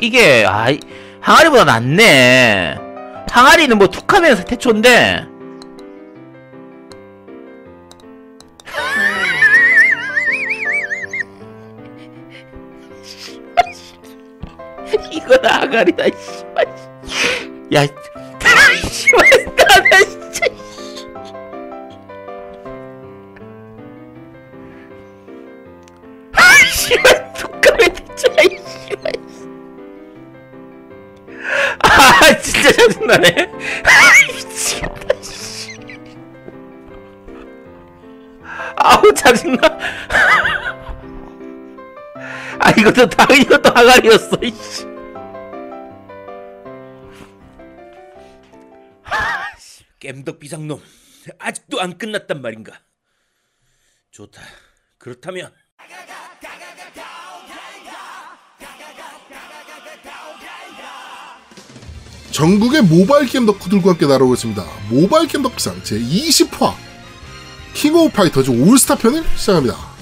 이게 아 이- 항아리보다 낫네. 항아리는 뭐 툭하면 태초인데. 이건 항아리다 씨발. 야 아 이것도 다 이것도 항아리였어 이씨. 겜덕 비상놈. 아직도 안 끝났단 말인가? 좋다. 그렇다면. 전국의 모바일 게임 덕후들과 함께 날아오겠습니다. 모바일 게임 덕상 제20화 킹 오브 파이터즈 올스타 편을 시작합니다.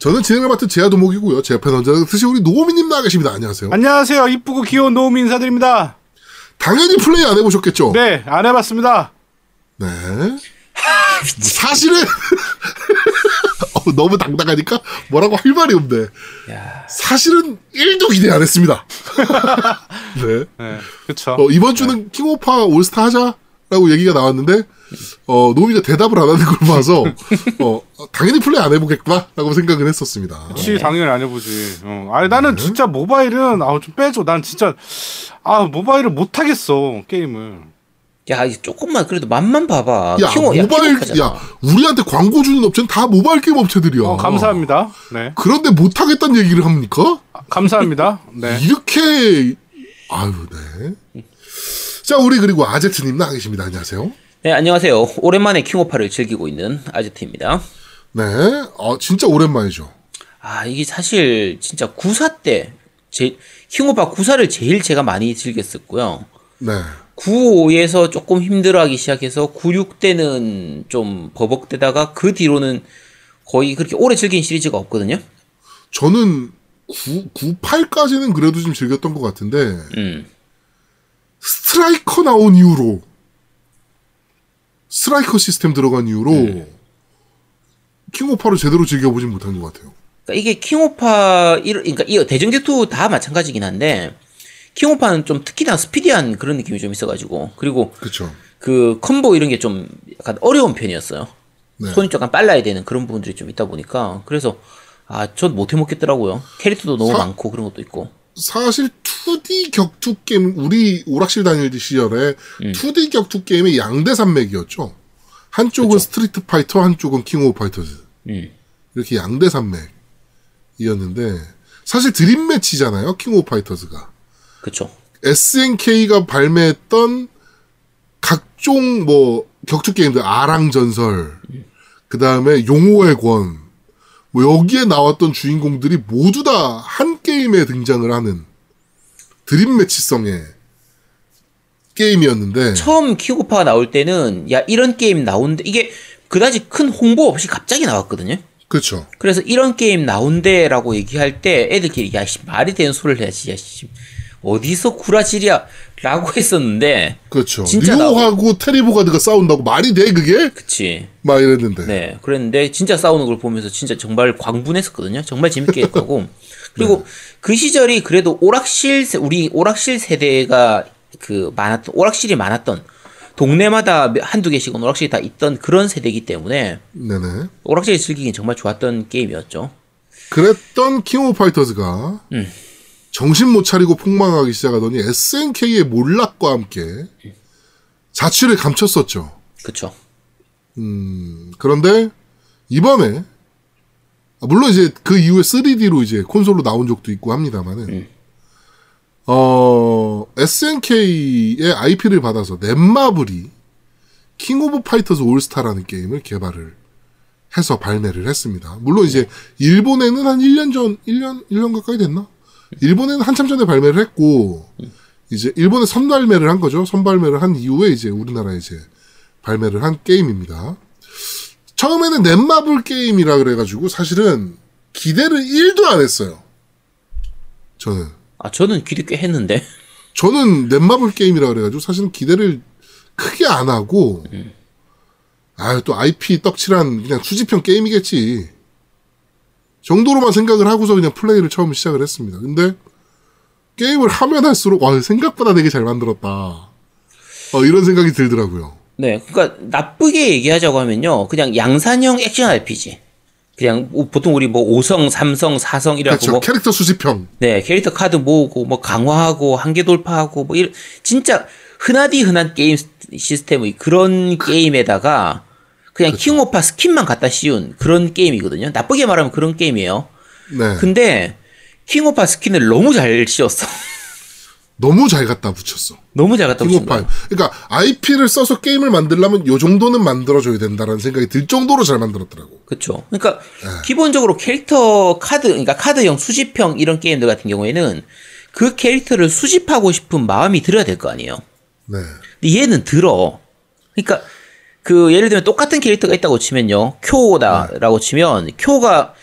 저는 진행을 맡은 제아도목이고요. 제 옆에 언제나 드시 우리 노미님 나와 계십니다. 안녕하세요. 안녕하세요. 이쁘고 귀여운 노움 인사드립니다. 당연히 플레이 안 해보셨겠죠? 네, 안 해봤습니다. 네. 뭐 사실은 어, 너무 당당하니까 뭐라고 할 말이 없네. 야 사실은 1도 기대 안 했습니다. 네. 네, 그쵸. 어, 이번 주는 킹오파 올스타 하자라고 얘기가 나왔는데 어, 노미가 대답을 안 하는 걸 봐서 어, 당연히 플레이 안 해보겠구나라고 생각을 했었습니다. 그치, 당연히 안 해보지. 어. 아니, 나는 진짜 모바일은, 아우, 좀 빼줘. 난 진짜, 아, 모바일을 못 하겠어, 게임을. 야, 이 조금만 그래도 맛만 봐봐. 야 킹오, 모바일 킹오파잖아. 야 우리한테 광고 주는 업체는 다 모바일 게임 업체들이야. 어, 감사합니다. 네. 그런데 못 하겠다는 얘기를 합니까? 아, 감사합니다. 네. 이렇게 아유 네. 자 우리 그리고 아제트님 나와 계십니다. 안녕하세요. 네, 안녕하세요. 오랜만에 킹오파를 즐기고 있는 아제트입니다. 네, 어 진짜 오랜만이죠. 아, 이게 사실 진짜 구사 때, 제, 킹오파 구사를 제일 제가 많이 즐겼었고요. 네, 95에서 조금 힘들어하기 시작해서 96 때는 좀 버벅대다가 그 뒤로는 거의 그렇게 오래 즐긴 시리즈가 없거든요. 저는 9, 98까지는 그래도 좀 즐겼던 것 같은데 음. 스트라이커 나온 이후로 스트라이커 시스템 들어간 이후로 킹오파를 제대로 즐겨보진 못한 것 같아요. 그러니까 이게 킹오파, 일- 그러니까 이 대전격투 다 마찬가지긴 한데, 킹오파는 좀 특히나 스피디한 그런 느낌이 좀 있어가지고, 그리고 그렇죠. 그 콤보 이런 게 좀 약간 어려운 편이었어요. 네. 손이 조금 빨라야 되는 그런 부분들이 좀 있다 보니까, 그래서, 아, 전 못해 먹겠더라고요. 캐릭터도 너무 사- 많고 그런 것도 있고. 사실 2D 격투 게임 우리 오락실 다닐 시절에 2D 격투 게임의 양대 산맥이었죠. 한쪽은 스트리트 파이터, 한쪽은 킹 오브 파이터즈. 음. 이렇게 양대 산맥이었는데 사실 dream match잖아요. 킹 오브 파이터즈가. 그쵸. SNK가 발매했던 각종 뭐 격투 게임들 아랑 전설, 그 다음에 용호의 권, 뭐 여기에 나왔던 주인공들이 모두 다 한 게임에 등장을 하는 dream match성의 게임이었는데 처음 킹오파가 나올 때는, 야, 이런 게임 나온데, 이게 그다지 큰 홍보 없이 갑자기 나왔거든요. 그렇죠. 그래서 이런 게임 나온대라고 얘기할 때 애들끼리 야, 씨, 말이 되는 소리를 해야지. 야, 씨. 어디서 구라질이야? 라고 했었는데, 그렇죠. 진짜 료하고 테리보가드가 싸운다고 말이 돼 그게? 그치. 막 이랬는데. 네. 그랬는데, 진짜 싸우는 걸 보면서 진짜 정말 광분했었거든요. 정말 재밌게 했고. 그리고 그 시절이 그래도 오락실, 세- 우리 오락실 세대가 그 많았던, 오락실이 많았던, 동네마다 한두 개씩은 오락실이 다 있던 그런 세대이기 때문에, 네네. 오락실 즐기긴 정말 좋았던 게임이었죠. 그랬던 킹 오브 파이터즈가 음. 정신 못 차리고 폭망하기 시작하더니 SNK의 몰락과 함께 자취를 감췄었죠. 그쵸. 음, 그런데 이번에 아, 물론 이제 그 이후에 3D로 이제 콘솔로 나온 적도 있고 합니다만은 어 SNK의 IP를 받아서 넷마블이 King of Fighters 올스타라는 게임을 개발을 해서 발매를 했습니다. 물론 이제 일본에는 한 1년 전, 1년 1년 가까이 됐나? 일본에는 한참 전에 발매를 했고 이제 일본에 선발매를 한 거죠. 선발매를 한 이후에 이제 우리나라에 이제 발매를 한 게임입니다. 처음에는 넷마블 게임이라 그래가지고 사실은 기대를 1도 안 했어요. 저는. 아, 저는 기대 꽤 했는데. 저는 넷마블 게임이라 그래가지고 사실은 기대를 크게 안 하고, 아, 또 IP 떡칠한 그냥 수집형 게임이겠지. 정도로만 생각을 하고서 그냥 플레이를 처음 시작을 했습니다. 근데 게임을 하면 할수록, 와, 생각보다 되게 잘 만들었다. 어, 이런 생각이 들더라고요. 네, 그러니까 나쁘게 얘기하자고 하면요, 그냥 양산형 액션 RPG. 그냥 뭐 보통 우리 뭐 5성, 3성, 4성 이라고 그렇죠. 뭐 캐릭터 수집형. 네, 캐릭터 카드 모으고 뭐 강화하고 한계 돌파하고 뭐 이런 진짜 흔하디 흔한 게임 시스템의 그런 게임에다가 그냥 킹오파 skin만 갖다 씌운 그런 게임이거든요. 나쁘게 말하면 그런 게임이에요. 네. 근데 킹오파 skin을 너무 잘 씌웠어. 너무 잘 갖다 붙였어. 너무 잘 갖다. 거야. 그러니까 IP를 써서 게임을 만들려면 요 정도는 만들어줘야 된다라는 생각이 들 정도로 잘 만들었더라고. 그렇죠. 그러니까 네. 기본적으로 캐릭터 카드, 그러니까 카드형 수집형 이런 게임들 같은 경우에는 그 캐릭터를 수집하고 싶은 마음이 들어야 될 거 아니에요. 네. 근데 얘는 들어. 그러니까 그 예를 들면 똑같은 캐릭터가 있다고 치면요. 쿄다라고 치면 쿄가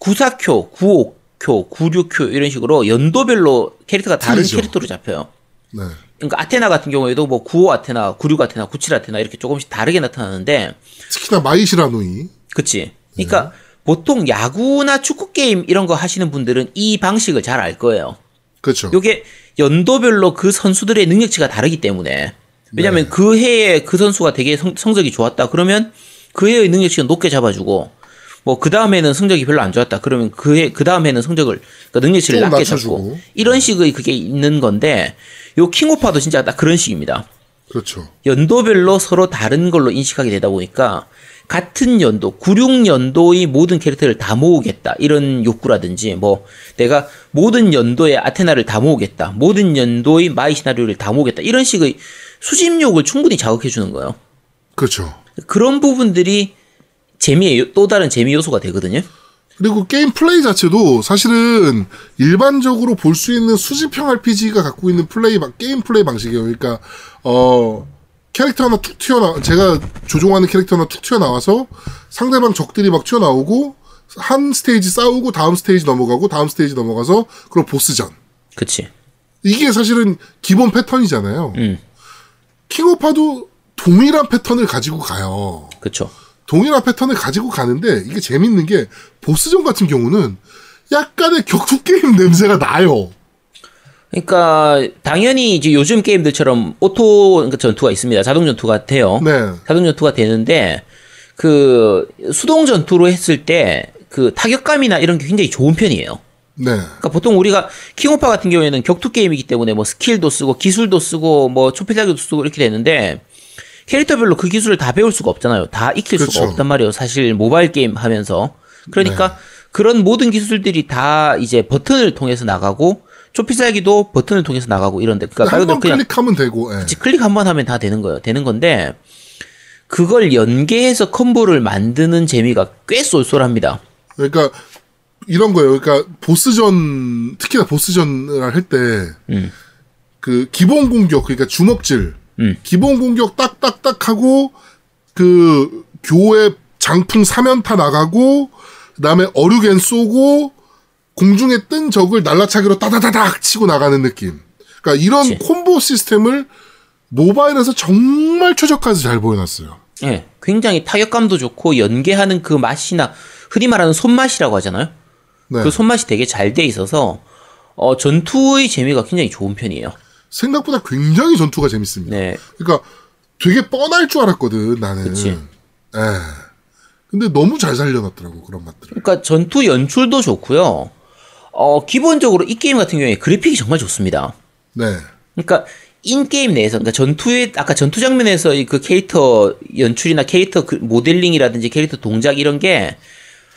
94쿄, 95쿄, 96쿄 이런 식으로 연도별로 캐릭터가 다른 틀리죠. 캐릭터로 잡혀요. 네. 그러니까 아테나 같은 경우에도 뭐95 아테나, 96 아테나, 97 아테나 이렇게 조금씩 다르게 나타나는데 특히나 마이시라노이. 그치. 그러니까 보통 야구나 축구 게임 이런 거 하시는 분들은 이 방식을 잘 알 거예요. 그렇죠. 요게 연도별로 그 선수들의 능력치가 다르기 때문에 왜냐면 그 해에 그 선수가 되게 성, 성적이 좋았다 그러면 그 해의 능력치가 높게 잡아주고 뭐 그 다음에는 성적이 별로 안 좋았다 그러면 그해 그 다음에는 성적을 그러니까 능력치를 낮게 낮춰주고. 잡고 이런 식의 그게 있는 건데 요 킹오파도 진짜 딱 그런 식입니다. 그렇죠. 연도별로 서로 다른 걸로 인식하게 되다 보니까 같은 연도, 96년도의 모든 캐릭터를 다 모으겠다. 이런 욕구라든지, 뭐, 내가 모든 연도의 아테나를 다 모으겠다. 모든 연도의 마이 시라누이를 다 모으겠다. 이런 식의 수집욕을 충분히 자극해 주는 거예요. 그렇죠. 그런 부분들이 재미의, 또 다른 재미 요소가 되거든요. 그리고 게임 플레이 자체도 사실은 일반적으로 볼 수 있는 수집형 RPG가 갖고 있는 플레이 방- 게임 플레이 방식이에요. 그러니까 어 캐릭터 하나 툭 튀어나 제가 조종하는 캐릭터 하나 툭 튀어나와서 상대방 적들이 막 튀어나오고 한 스테이지 싸우고 다음 스테이지 넘어가고 다음 스테이지 넘어가서 그럼 보스전. 그치. 이게 사실은 기본 패턴이잖아요. 음. 킹오파도 동일한 패턴을 가지고 가요. 그쵸. 동일한 패턴을 가지고 가는데 이게 재밌는 게 보스전 같은 경우는 약간의 격투 게임 냄새가 나요. 그러니까, 당연히 이제 요즘 게임들처럼 auto 그러니까 전투가 있습니다. 자동 전투가 돼요. 네. 자동 전투가 되는데 그 수동 전투로 했을 때 그 타격감이나 이런 게 굉장히 좋은 편이에요. 네. 그러니까 보통 우리가 킹오파 같은 경우에는 격투 게임이기 때문에 뭐 skill도 쓰고 기술도 쓰고 뭐 초필살기도 쓰고 이렇게 되는데 캐릭터별로 그 기술을 다 배울 수가 없잖아요. 다 익힐 그렇죠. 수가 없단 말이에요. 사실 모바일 게임 하면서 그러니까 그런 모든 기술들이 다 이제 버튼을 통해서 나가고 초필살기도 버튼을 통해서 나가고 이런데 그러니까 말한 그대로 번 그냥 클릭하면 되고. 예. 그치, 클릭 한 번 하면 다 되는 거예요. 되는 건데 그걸 연계해서 combo를 만드는 재미가 꽤 쏠쏠합니다. 그러니까 이런 거예요. 그러니까 보스전 특히나 보스전을 할 때그 음. 기본 공격 그러니까 주먹질 음. 기본 공격 딱딱딱 하고 그 교회 장풍 사면타 나가고 그다음에 어류겐 쏘고 공중에 뜬 적을 날라차기로 따다다닥 치고 나가는 느낌. 그러니까 이런 그치. 콤보 시스템을 모바일에서 정말 최적화해서 잘 보여놨어요. 예, 굉장히 타격감도 좋고 연계하는 그 맛이나 흔히 말하는 손맛이라고 하잖아요. 네. 그 손맛이 되게 잘 돼 있어서 어, 전투의 재미가 굉장히 좋은 편이에요. 생각보다 굉장히 전투가 재밌습니다. 네, 그러니까 되게 뻔할 줄 알았거든 나는. 그치. 예. 근데 너무 잘 살려놨더라고 그런 맛들을. 그러니까 전투 연출도 좋고요. 어, 기본적으로 이 게임 같은 경우에 그래픽이 정말 좋습니다. 네. 그러니까 in game 내에서, 그러니까 전투에, 아까 전투 장면에서 이그 캐릭터 연출이나 캐릭터 그 모델링이라든지 캐릭터 동작 이런 게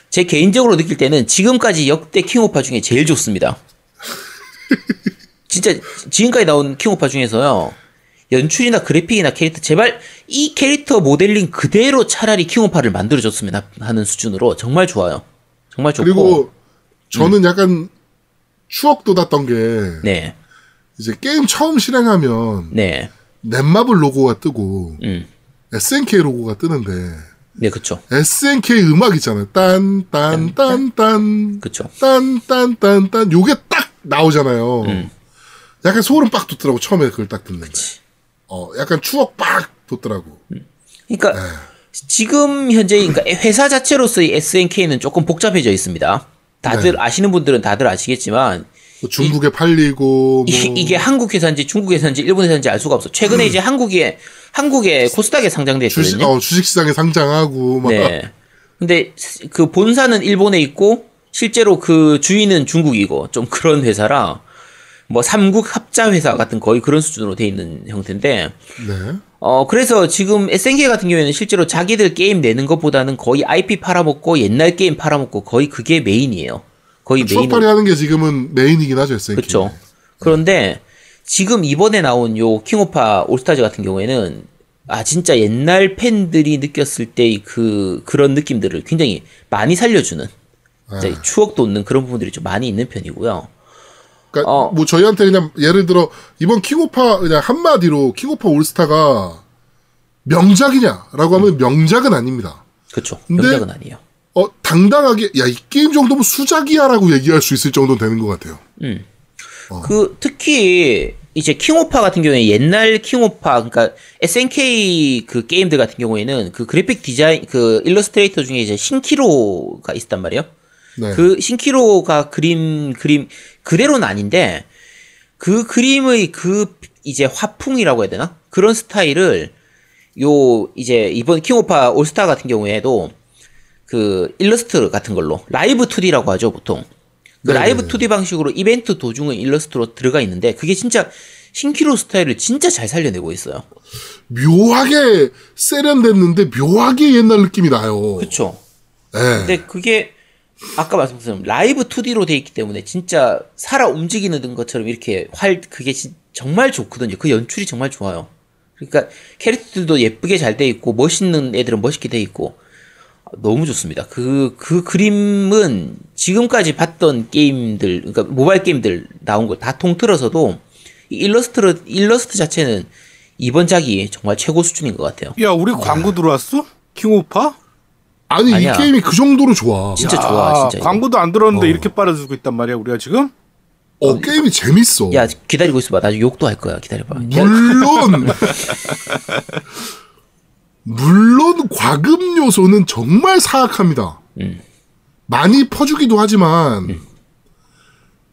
제 개인적으로 느낄 때는 지금까지 역대 킹오파 중에 제일 좋습니다. 진짜 지금까지 나온 킹오파 중에서요. 연출이나 그래픽이나 캐릭터 제발 이 캐릭터 모델링 그대로 차라리 킹오파를 만들어줬으면 하- 하는 수준으로 정말 좋아요. 정말 좋고. 그리고 저는 약간 추억 돋았던 게 네, 이제 게임 처음 실행하면 네, 넷마블 로고가 뜨고 음, SNK 로고가 뜨는데 네, 그쵸, SNK 음악 있잖아요. 딴딴딴딴 그쵸. 딴딴딴딴 요게 딱 나오잖아요. 음. 약간 소름 빡 돋더라고 처음에 그걸 딱 듣는데. 어, 약간 추억 빡 돋더라고. 그러니까 네. 지금 현재 그러니까 회사 자체로서의 SNK는 조금 복잡해져 있습니다. 다들 네. 아시는 분들은 다들 아시겠지만 뭐 중국에 팔리고 뭐 이, 게 한국 회사인지 중국 회사인지 일본 회사인지 알 수가 없어. 최근에 이제 한국에 한국에 코스닥에 상장됐거든요. 주식 어, 주식시장에 상장하고 막 네. 근데 그 본사는 일본에 있고 실제로 그 주인은 중국이고 좀 그런 회사라 뭐 삼국 합자 회사 같은 거의 그런 수준으로 돼 있는 형태인데 네. 어 그래서 지금 SNK 같은 경우에는 실제로 자기들 게임 내는 것보다는 거의 IP 팔아먹고 옛날 게임 팔아먹고 거의 그게 메인이에요. 거의 메인. 추억팔이 하는 게 지금은 메인이긴 하죠, SNK. 그렇죠. 그런데 지금 이번에 나온 요 킹오파 올스타즈 같은 경우에는 아 진짜 옛날 팬들이 느꼈을 때그 그런 느낌들을 굉장히 많이 살려주는 아. 진짜 추억 돋는 그런 부분들이 좀 많이 있는 편이고요. 그러니까 어. 뭐 저희한테 그냥 예를 들어 이번 킹오파 그냥 한마디로 킹오파 올스타가 명작이냐라고 하면 명작은 아닙니다. 그렇죠. 명작은 아니에요. 어 당당하게 야 이 게임 정도면 수작이야라고 얘기할 수 있을 정도는 되는 것 같아요. 어. 그 특히 이제 킹오파 같은 경우에 옛날 킹오파 그러니까 SNK 그 게임들 같은 경우에는 그 그래픽 디자인 그 일러스트레이터 중에 이제 신키로가 있단 말이에요. 네. 그 신키로가 그림 그림 그대로는 아닌데 그 그림의 그 이제 화풍이라고 해야 되나 그런 스타일을 요 이제 이번 킹오파 올스타 같은 경우에도 그 일러스트 같은 걸로 라이브 2D라고 하죠 보통 그 네네네. 라이브 2D 방식으로 이벤트 도중의 일러스트로 들어가 있는데 그게 진짜 신키로 스타일을 진짜 잘 살려내고 있어요. 묘하게 세련됐는데 묘하게 옛날 느낌이 나요. 그렇죠. 예. 근데 그게 아까 말씀드린 라이브 2D로 돼 있기 때문에 진짜 살아 움직이는 것처럼 이렇게 활 그게 진- 정말 좋거든요. 그 연출이 정말 좋아요. 그러니까 캐릭터들도 예쁘게 잘 돼 있고 멋있는 애들은 멋있게 돼 있고 너무 좋습니다. 그 그 그림은 지금까지 봤던 게임들 그러니까 모바일 게임들 나온 걸다 통틀어서도 이 일러스트 일러스트 자체는 이번 작이 정말 최고 수준인 것 같아요. 야, 우리 광고 들어왔어? 킹오파? 아니 아니야. 이 게임이 그 정도로 좋아. 진짜 야, 좋아, 진짜. 광고도 안 들었는데 어. 이렇게 빨아주고 있단 말이야, 우리가 지금? 어 게임이 재밌어. 야 기다리고 있어봐. 나중에 욕도 할 거야. 기다려봐. 물론 물론 과금 요소는 정말 사악합니다. 많이 퍼주기도 하지만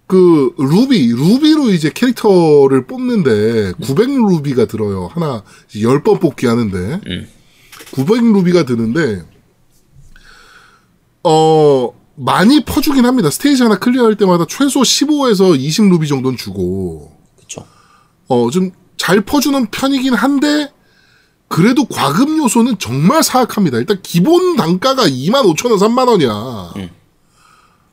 그 루비 루비로 이제 캐릭터를 뽑는데 900 루비가 들어요. 하나 10번 뽑기 하는데 900 루비가 드는데 어 많이 퍼주긴 합니다. 스테이지 하나 클리어할 때마다 최소 15에서 20 루비 정도는 주고 그렇죠. 어, 좀 잘 퍼주는 편이긴 한데, 그래도 과금 요소는 정말 사악합니다. 일단 기본 단가가 2만 5천 원, 3만 원이야.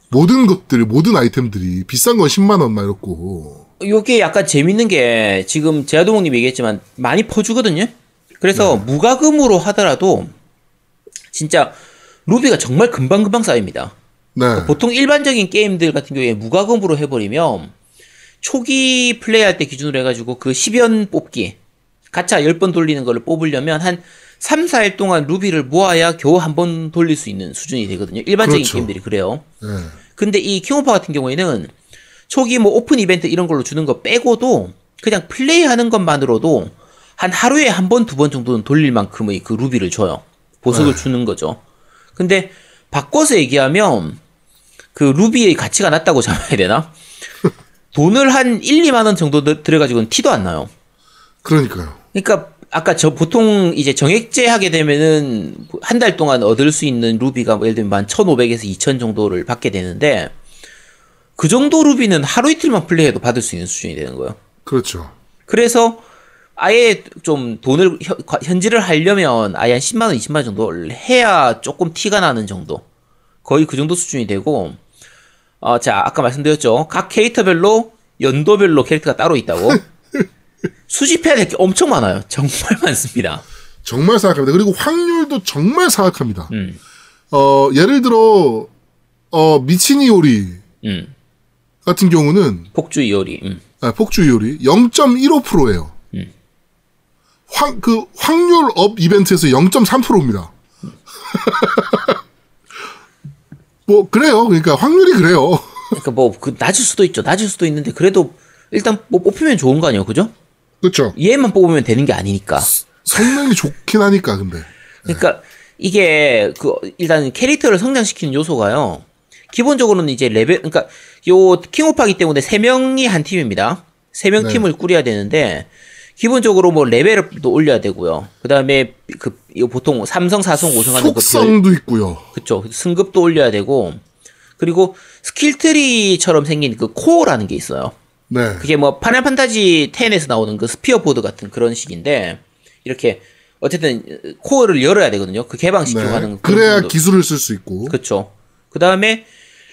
모든 것들, 모든 아이템들이 비싼 건 10만 원 막 이렇고. 요게 약간 재밌는 게 지금 제아도목님 얘기했지만 많이 퍼주거든요. 그래서 무과금으로 하더라도 진짜 루비가 정말 금방금방 쌓입니다. 네. 보통 일반적인 게임들 같은 경우에 무과금으로 해버리면 초기 플레이할 때 기준으로 해가지고 그 10연 뽑기 가차 10번 돌리는 거를 뽑으려면 한 3, 4일 동안 루비를 모아야 겨우 한 번 돌릴 수 있는 수준이 되거든요. 일반적인 그렇죠. 게임들이 그래요. 네. 근데 이 킹오파 같은 경우에는 초기 뭐 오픈 이벤트 이런 걸로 주는 거 빼고도 그냥 플레이하는 것만으로도 한 하루에 한 번, 두 번 정도는 돌릴 만큼의 그 루비를 줘요. 보석을 주는 거죠. 근데 바꿔서 얘기하면 그 루비의 가치가 낮다고 잡아야 되나? 돈을 한 1, 2만 원 정도 들- 들여가지고는 티도 안 나요. 그러니까요. 그러니까 아까 저 보통 이제 정액제 하게 되면은 한 달 동안 얻을 수 있는 루비가 뭐 예를 들면 한 1,500에서 2,000 정도를 받게 되는데 그 정도 루비는 하루 이틀만 플레이해도 받을 수 있는 수준이 되는 거예요. 그렇죠. 그래서 아예 좀 돈을 현- 현질을 하려면 아예 한 10만 원, 20만 원 정도 해야 조금 티가 나는 정도. 거의 그 정도 수준이 되고 어, 자, 아까 말씀드렸죠. 각 캐릭터별로 연도별로 캐릭터가 따로 있다고. 수집해야 될 게 엄청 많아요. 정말 많습니다. 정말 사악합니다. 그리고 확률도 정말 사악합니다. 음. 어, 예를 들어, 어, 미친 이오리 음. 같은 경우는, 폭주 이오리. 음. 아, 폭주 이오리 0.15%예요. 음. 확, 그, 확률 up 이벤트에서 0.3%입니다. 뭐, 그래요. 그러니까 확률이 그래요. 그러니까 뭐 그 낮을 수도 있죠. 낮을 수도 있는데 그래도 일단 뭐 뽑히면 좋은 거 아니에요, 그죠? 그렇죠. 얘만 뽑으면 되는 게 아니니까. 성능이 좋긴 하니까, 근데. 그러니까 이게 그 일단 캐릭터를 성장시키는 요소가요. 기본적으로는 이제 레벨 그러니까 요 킹오파기 때문에 세 명이 한 팀입니다. 세명 네. 팀을 꾸려야 되는데 기본적으로 뭐 레벨도 올려야 되고요. 그다음에 그 보통 삼성, 사성, 오성 하는 그 별, 속성도 있고요. 그쵸 승급도 올려야 되고 그리고 skill tree처럼 생긴 그 코어라는 게 있어요. 네. 그게 뭐 파이널 판타지 10에서 나오는 그 sphere board 같은 그런 식인데 이렇게 어쨌든 코어를 열어야 되거든요. 그 개방시키고 네. 하는 그래야 부분도. 기술을 쓸 수 있고. 그렇죠. 그다음에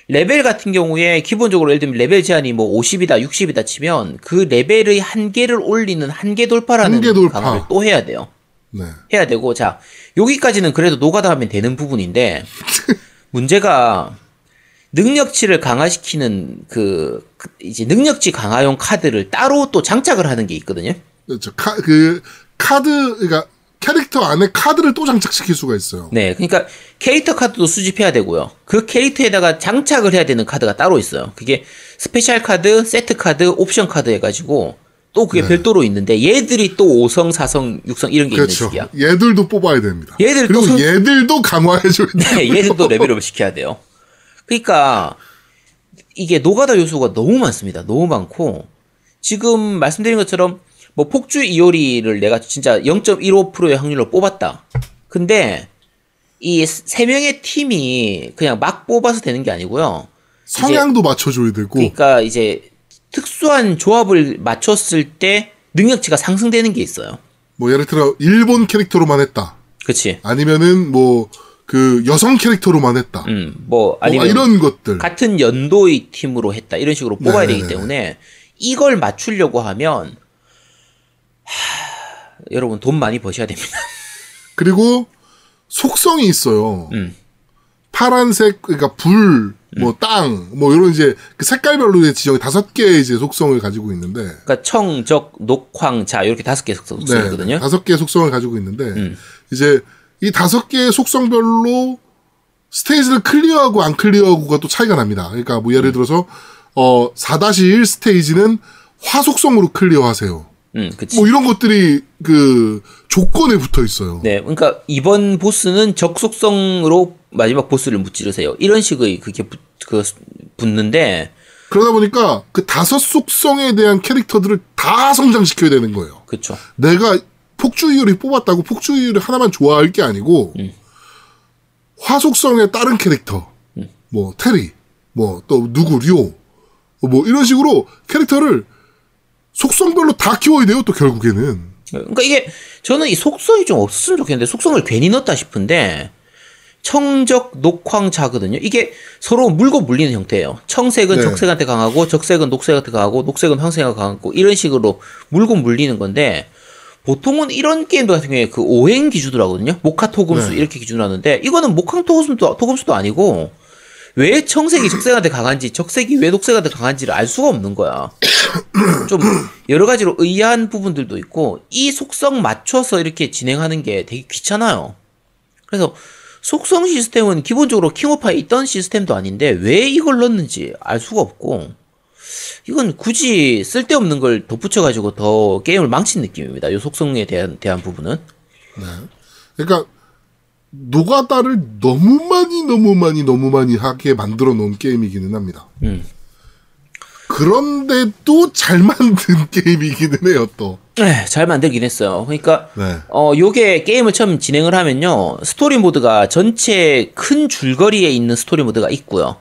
레벨 같은 경우에 기본적으로 예를 들면 레벨 제한이 뭐 50이다, 60이다 치면 그 레벨의 한계를 올리는 한계 돌파라는 한계 돌파. 강화를 또 해야 돼요. 네. 해야 되고 자 여기까지는 그래도 노가다 하면 되는 부분인데 문제가 능력치를 강화시키는 그, 그 이제 능력치 강화용 카드를 따로 또 장착을 하는 게 있거든요. 그렇죠. 카, 그, 카드, 그러니까 캐릭터 안에 카드를 또 장착시킬 수가 있어요. 네, 그러니까 캐릭터 카드도 수집해야 되고요. 그 캐릭터에다가 장착을 해야 되는 카드가 따로 있어요. 그게 스페셜 카드, 세트 카드, 옵션 카드 해가지고 또 그게 별도로 있는데 얘들이 또 5성, 4성, 6성 이런 게 그렇죠. 있는 식이야. 얘들도 뽑아야 됩니다. 얘들 그리고 또 선- 얘들도 강화해줘야 돼. 네, 얘들도 레벨업을 시켜야 돼요. 그러니까 이게 노가다 요소가 너무 많습니다. 너무 많고 지금 말씀드린 것처럼 뭐 폭주 이오리를 내가 진짜 0.15%의 확률로 뽑았다. 근데 이 세 명의 팀이 그냥 막 뽑아서 되는 게 아니고요. 성향도 맞춰줘야 되고. 그러니까 이제 특수한 조합을 맞췄을 때 능력치가 상승되는 게 있어요. 뭐 예를 들어 일본 캐릭터로만 했다. 그치? 아니면은 뭐 그 여성 캐릭터로만 했다. 음, 뭐뭐 아니면 이런 것들. 같은 연도의 팀으로 했다 이런 식으로 뽑아야 네네네. 되기 때문에 이걸 맞추려고 하면 하, 여러분 돈 많이 버셔야 됩니다. 그리고 속성이 있어요. 음. 파란색 그러니까 불, 뭐 땅, 뭐 이런 이제 그 색깔별로의 지정이 다섯 개의 이제 속성을 가지고 있는데 그러니까 청, 적, 녹, 황, 자 이렇게 다섯 개 속성이거든요. 네, 다섯 개의 속성을 가지고 있는데 음. 이제 이 다섯 개의 속성별로 스테이지를 클리어하고 안 클리어하고가 또 차이가 납니다. 그러니까 뭐 음. 예를 들어서 어 4-1 스테이지는 화속성으로 클리어하세요. 음, 그치. 뭐 이런 것들이 그 조건에 붙어 있어요. 네, 그러니까 이번 보스는 적 속성으로 마지막 보스를 무찌르세요. 이런 식의 그게 붙, 그 붙는데 그러다 보니까 그 다섯 속성에 대한 캐릭터들을 다 성장시켜야 되는 거예요. 그렇죠. 내가 폭주이율이 뽑았다고 폭주이율 하나만 좋아할 게 아니고 음. 화속성의 다른 캐릭터, 음. 뭐 테리, 뭐 또 누구 류 뭐 이런 식으로 캐릭터를 속성별로 다 키워야 돼요. 또 결국에는 그러니까 이게 저는 이 속성이 좀 없었으면 좋겠는데 속성을 괜히 넣었다 싶은데 청적 녹황자거든요. 이게 서로 물고 물리는 형태예요. 청색은 네. 적색한테 강하고 적색은 녹색한테 강하고 녹색은 황색한테 강하고 이런 식으로 물고 물리는 건데 보통은 이런 게임들 같은 경우에 그 오행 기준으로 하거든요. 목화 토금수 네. 이렇게 기준으로 하는데 이거는 목화 토금수도 토금수도 아니고 왜 청색이 적색한테 강한지 적색이 왜 녹색한테 강한지를 알 수가 없는 거야. 좀 여러 가지로 의아한 부분들도 있고 이 속성 맞춰서 이렇게 진행하는 게 되게 귀찮아요. 그래서 속성 시스템은 기본적으로 킹오파에 있던 시스템도 아닌데 왜 이걸 넣는지 알 수가 없고 이건 굳이 쓸데없는 걸 덧붙여가지고 더 게임을 망친 느낌입니다. 이 속성에 대한 대한 부분은 그러니까 노가다를 너무 많이 너무 많이 너무 많이 하게 만들어 놓은 게임이기는 합니다. 음. 그런데도 잘 만든 게임이기는 해요. 또 네, 잘 만들긴 했어요. 그러니까 네. 어 요게 게임을 처음 진행을 하면요 스토리 모드가 전체 큰 줄거리에 있는 스토리 모드가 있고요.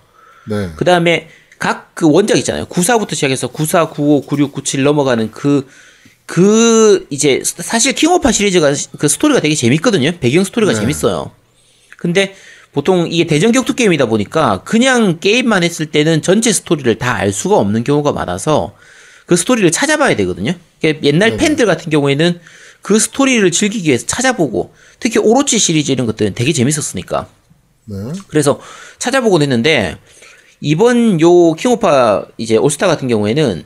네. 그 다음에 각 그 원작 있잖아요. 94부터 시작해서 94, 95, 96, 97 넘어가는 그, 그 이제 사실 킹오파 시리즈가 그 스토리가 되게 재밌거든요. 배경 스토리가 네. 재밌어요. 근데 보통 이게 대전 격투 게임이다 보니까 그냥 게임만 했을 때는 전체 스토리를 다 알 수가 없는 경우가 많아서 그 스토리를 찾아봐야 되거든요. 그러니까 옛날 팬들 같은 경우에는 그 스토리를 즐기기 위해서 찾아보고 특히 오로치 시리즈 이런 것들은 되게 재밌었으니까 네. 그래서 찾아보곤 했는데 이번 요 킹오파 이제 올스타 같은 경우에는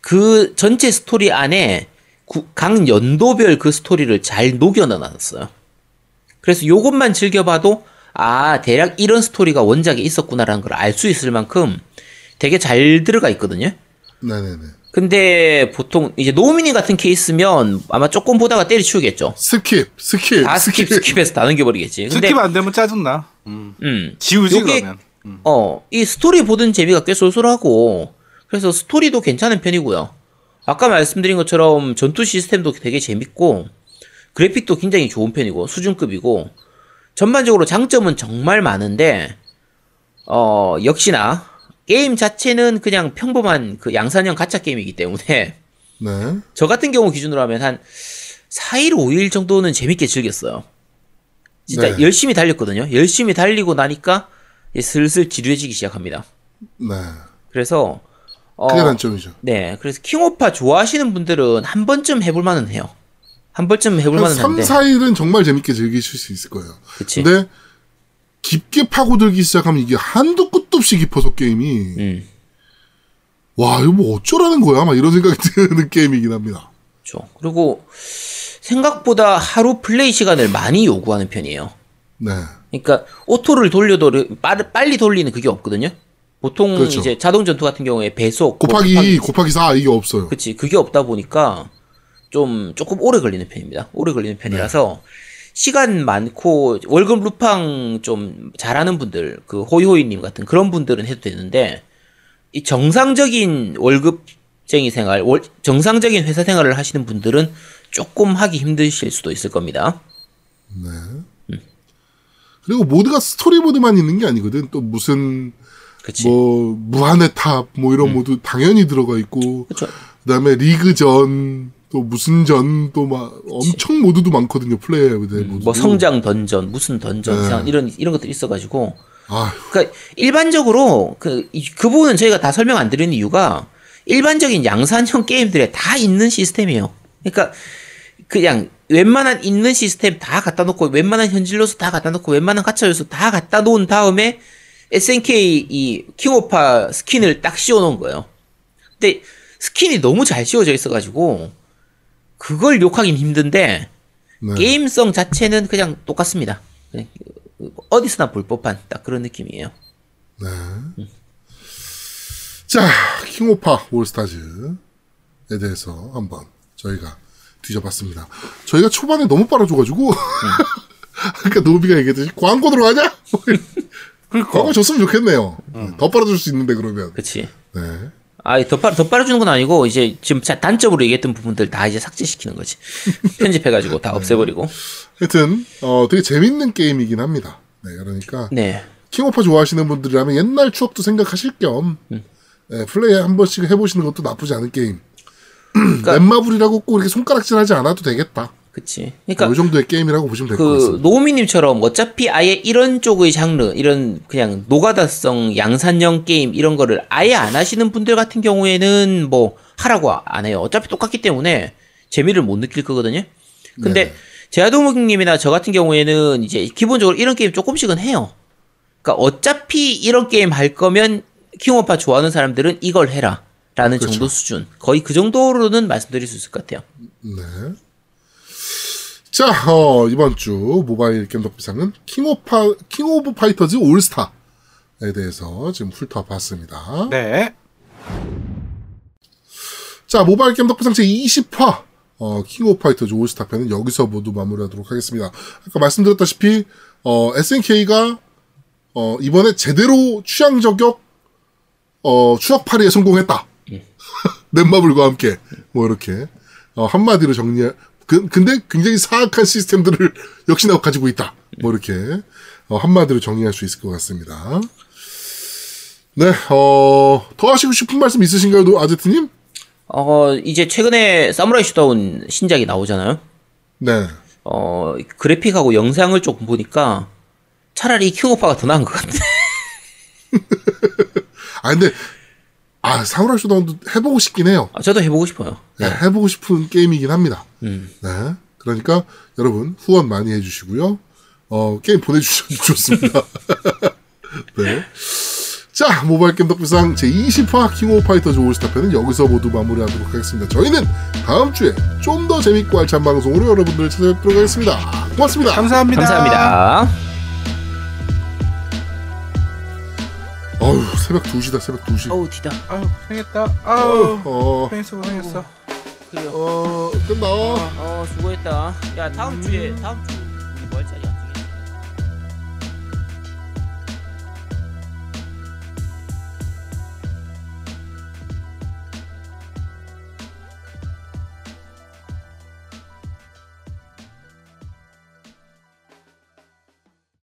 그 전체 스토리 안에 구- 각 연도별 그 스토리를 잘 녹여 넣어놨어요. 그래서 요것만 즐겨봐도 아 대략 이런 스토리가 원작에 있었구나라는 걸 알 수 있을 만큼 되게 잘 들어가 있거든요. 네네네. 근데 보통 이제 노우미님 같은 케이스면 아마 조금 보다가 때려치우겠죠. 스킵, 스킵, 다 스킵 스킵해서 다 넘겨버리겠지. 근데 스킵 안 되면 짜증나. 음. 음 지우지 요게- 그러면. 어, 이 스토리 보던 재미가 꽤 쏠쏠하고, 그래서 스토리도 괜찮은 편이고요. 아까 말씀드린 것처럼 전투 시스템도 되게 재밌고, 그래픽도 굉장히 좋은 편이고, 수준급이고, 전반적으로 장점은 정말 많은데, 어, 역시나, 게임 자체는 그냥 평범한 그 양산형 가챠 게임이기 때문에, 네. 저 같은 경우 기준으로 하면 한 4일, 5일 정도는 재밌게 즐겼어요. 진짜 네. 열심히 달렸거든요. 열심히 달리고 나니까 슬슬 지루해지기 시작합니다. 네. 그래서 어, 그게 단점이죠. 네, 그래서 킹오파 좋아하시는 분들은 한 번쯤 해볼 만은 해요. 한 번쯤 해볼 한 만은 3, 한데, 4일은 정말 재밌게 즐기실 수 있을 거예요. 그치? 근데 깊게 파고들기 시작하면 이게 한도 끝도 없이 깊어서 게임이 음, 와 이거 뭐 어쩌라는 거야 막 이런 생각이 드는 게임이긴 합니다. 그렇죠. 그리고 생각보다 하루 플레이 시간을 많이 요구하는 편이에요. 네. 그러니까 오토를 돌려도 빠르- 빨리 돌리는 그게 없거든요. 보통 그렇죠. 이제 자동 전투 같은 경우에 배속 뭐 곱하기 곱하기 4 이게 없어요. 그치 그게 없다 보니까 좀 조금 오래 걸리는 편입니다. 오래 걸리는 편이라서 시간 많고 월급 루팡 좀 잘하는 분들 그 호이호이님 같은 그런 분들은 해도 되는데 이 정상적인 월급쟁이 생활 월- 정상적인 회사 생활을 하시는 분들은 조금 하기 힘드실 수도 있을 겁니다. 그리고 모드가 스토리 모드만 있는 게 아니거든. 또 무슨 그치 뭐 무한의 탑 뭐 이런 모드 당연히 들어가 있고 그쵸 그다음에 리그 전 또 무슨 전 또 막 엄청 모드도 많거든요. 플레이어에 모드. 뭐 성장 던전 무슨 던전 네. 이런 이런 것들이 있어가지고 아휴. 그러니까 일반적으로 그, 이- 그 부분은 저희가 다 설명 안 드리는 이유가 일반적인 양산형 게임들에 다 있는 시스템이에요. 그러니까 그냥 웬만한 있는 시스템 다 갖다 놓고 웬만한 현질 요소 다 갖다 놓고 웬만한 가챠 요소 다 갖다 놓은 다음에 SNK 이 킹오파 스킨을 딱 씌워 놓은 거예요. 근데 스킨이 너무 잘 씌워져 있어가지고 그걸 욕하긴 힘든데 네. 게임성 자체는 그냥 똑같습니다. 그냥 어디서나 볼 법한 딱 그런 느낌이에요. 자, 킹오파 올스타즈에 대해서 한번 저희가 뒤져봤습니다. 저희가 초반에 너무 빨아줘가지고, 그러니까 노비가 얘기했듯이 광고 들어가냐? 그러니까 광고 줬으면 좋겠네요. 더 빨아줄 수 있는데 그러면. 그치? 네. 아, 더, 빨, 더 빨아주는 건 아니고, 이제 지금 자- 단점으로 얘기했던 부분들 다 이제 삭제시키는 거지. 편집해가지고 다 없애버리고. 하여튼 어, 되게 재밌는 게임이긴 합니다. 네, 그러니까 네. 킹오파 좋아하시는 분들이라면 옛날 추억도 생각하실 겸 네, 플레이 한 번씩 해보시는 것도 나쁘지 않은 게임. 그러니까- 넷마블이라고 꼭 이렇게 손가락질하지 않아도 되겠다. 그치. 뭐 그러니까, 이 정도의 게임이라고 보시면 될것 그, 같습니다. 노우미님처럼 어차피 아예 이런 쪽의 장르, 이런 그냥 노가다성 양산형 게임 이런 거를 아예 안 하시는 분들 같은 경우에는 뭐 하라고 안 해요. 어차피 똑같기 때문에 재미를 못 느낄 거거든요. 근데 네. 제아도목님이나 저 같은 경우에는 이제 기본적으로 이런 게임 조금씩은 해요. 그러니까 어차피 이런 게임 할 거면 킹오파 좋아하는 사람들은 이걸 해라. 라는 그렇죠. 정도 수준. 거의 그 정도로는 말씀드릴 수 있을 것 같아요. 네. 자, 어, 이번 주 모바일 게임 덕비상은 킹오파, 킹 오브 파이터즈 올스타에 대해서 지금 훑어봤습니다. 네. 자, 모바일 게임 덕비상 제 20화, 어, 킹 오브 파이터즈 올스타 편은 여기서 모두 마무리하도록 하겠습니다. 아까 말씀드렸다시피, 어, SNK가, 어, 이번에 제대로 취향 저격, 어, 추억팔이에 성공했다. 넷마블과 함께, 뭐, 이렇게, 어, 한마디로 정리해, 그, 근데 굉장히 사악한 시스템들을 역시나 가지고 있다. 뭐, 이렇게, 어, 한마디로 정리할 수 있을 것 같습니다. 네, 어, 더 하시고 싶은 말씀 있으신가요, 노- 아제트님? 어, 이제 최근에 사무라이 쇼다운 신작이 나오잖아요. 네. 어, 그래픽하고 영상을 조금 보니까 차라리 킹오파가 더 나은 것 같아. 아 근데 아 사무라이 쇼다운도 해보고 싶긴 해요. 아, 저도 해보고 싶어요. 네, 해보고 싶은 게임이긴 합니다. 음. 네. 그러니까 여러분 후원 많이 해주시고요. 어 게임 보내주셔도 좋습니다. 네. 자 모바일 게임 덕비상 제 20화 킹 오브 파이터즈 올스타편은 여기서 모두 마무리하도록 하겠습니다. 저희는 다음 주에 좀 더 재밌고 알찬 방송으로 여러분들을 찾아뵙도록 하겠습니다. 고맙습니다. 감사합니다. 감사합니다. 어휴 새벽 2시다 새벽 2시. 어우, 뒤다. 아유 고생했다. 아유 어, 고생했어 고생했어. 그래요. 어, 끝나. 어, 수고했다. 야, 다음 주에, 다음 주.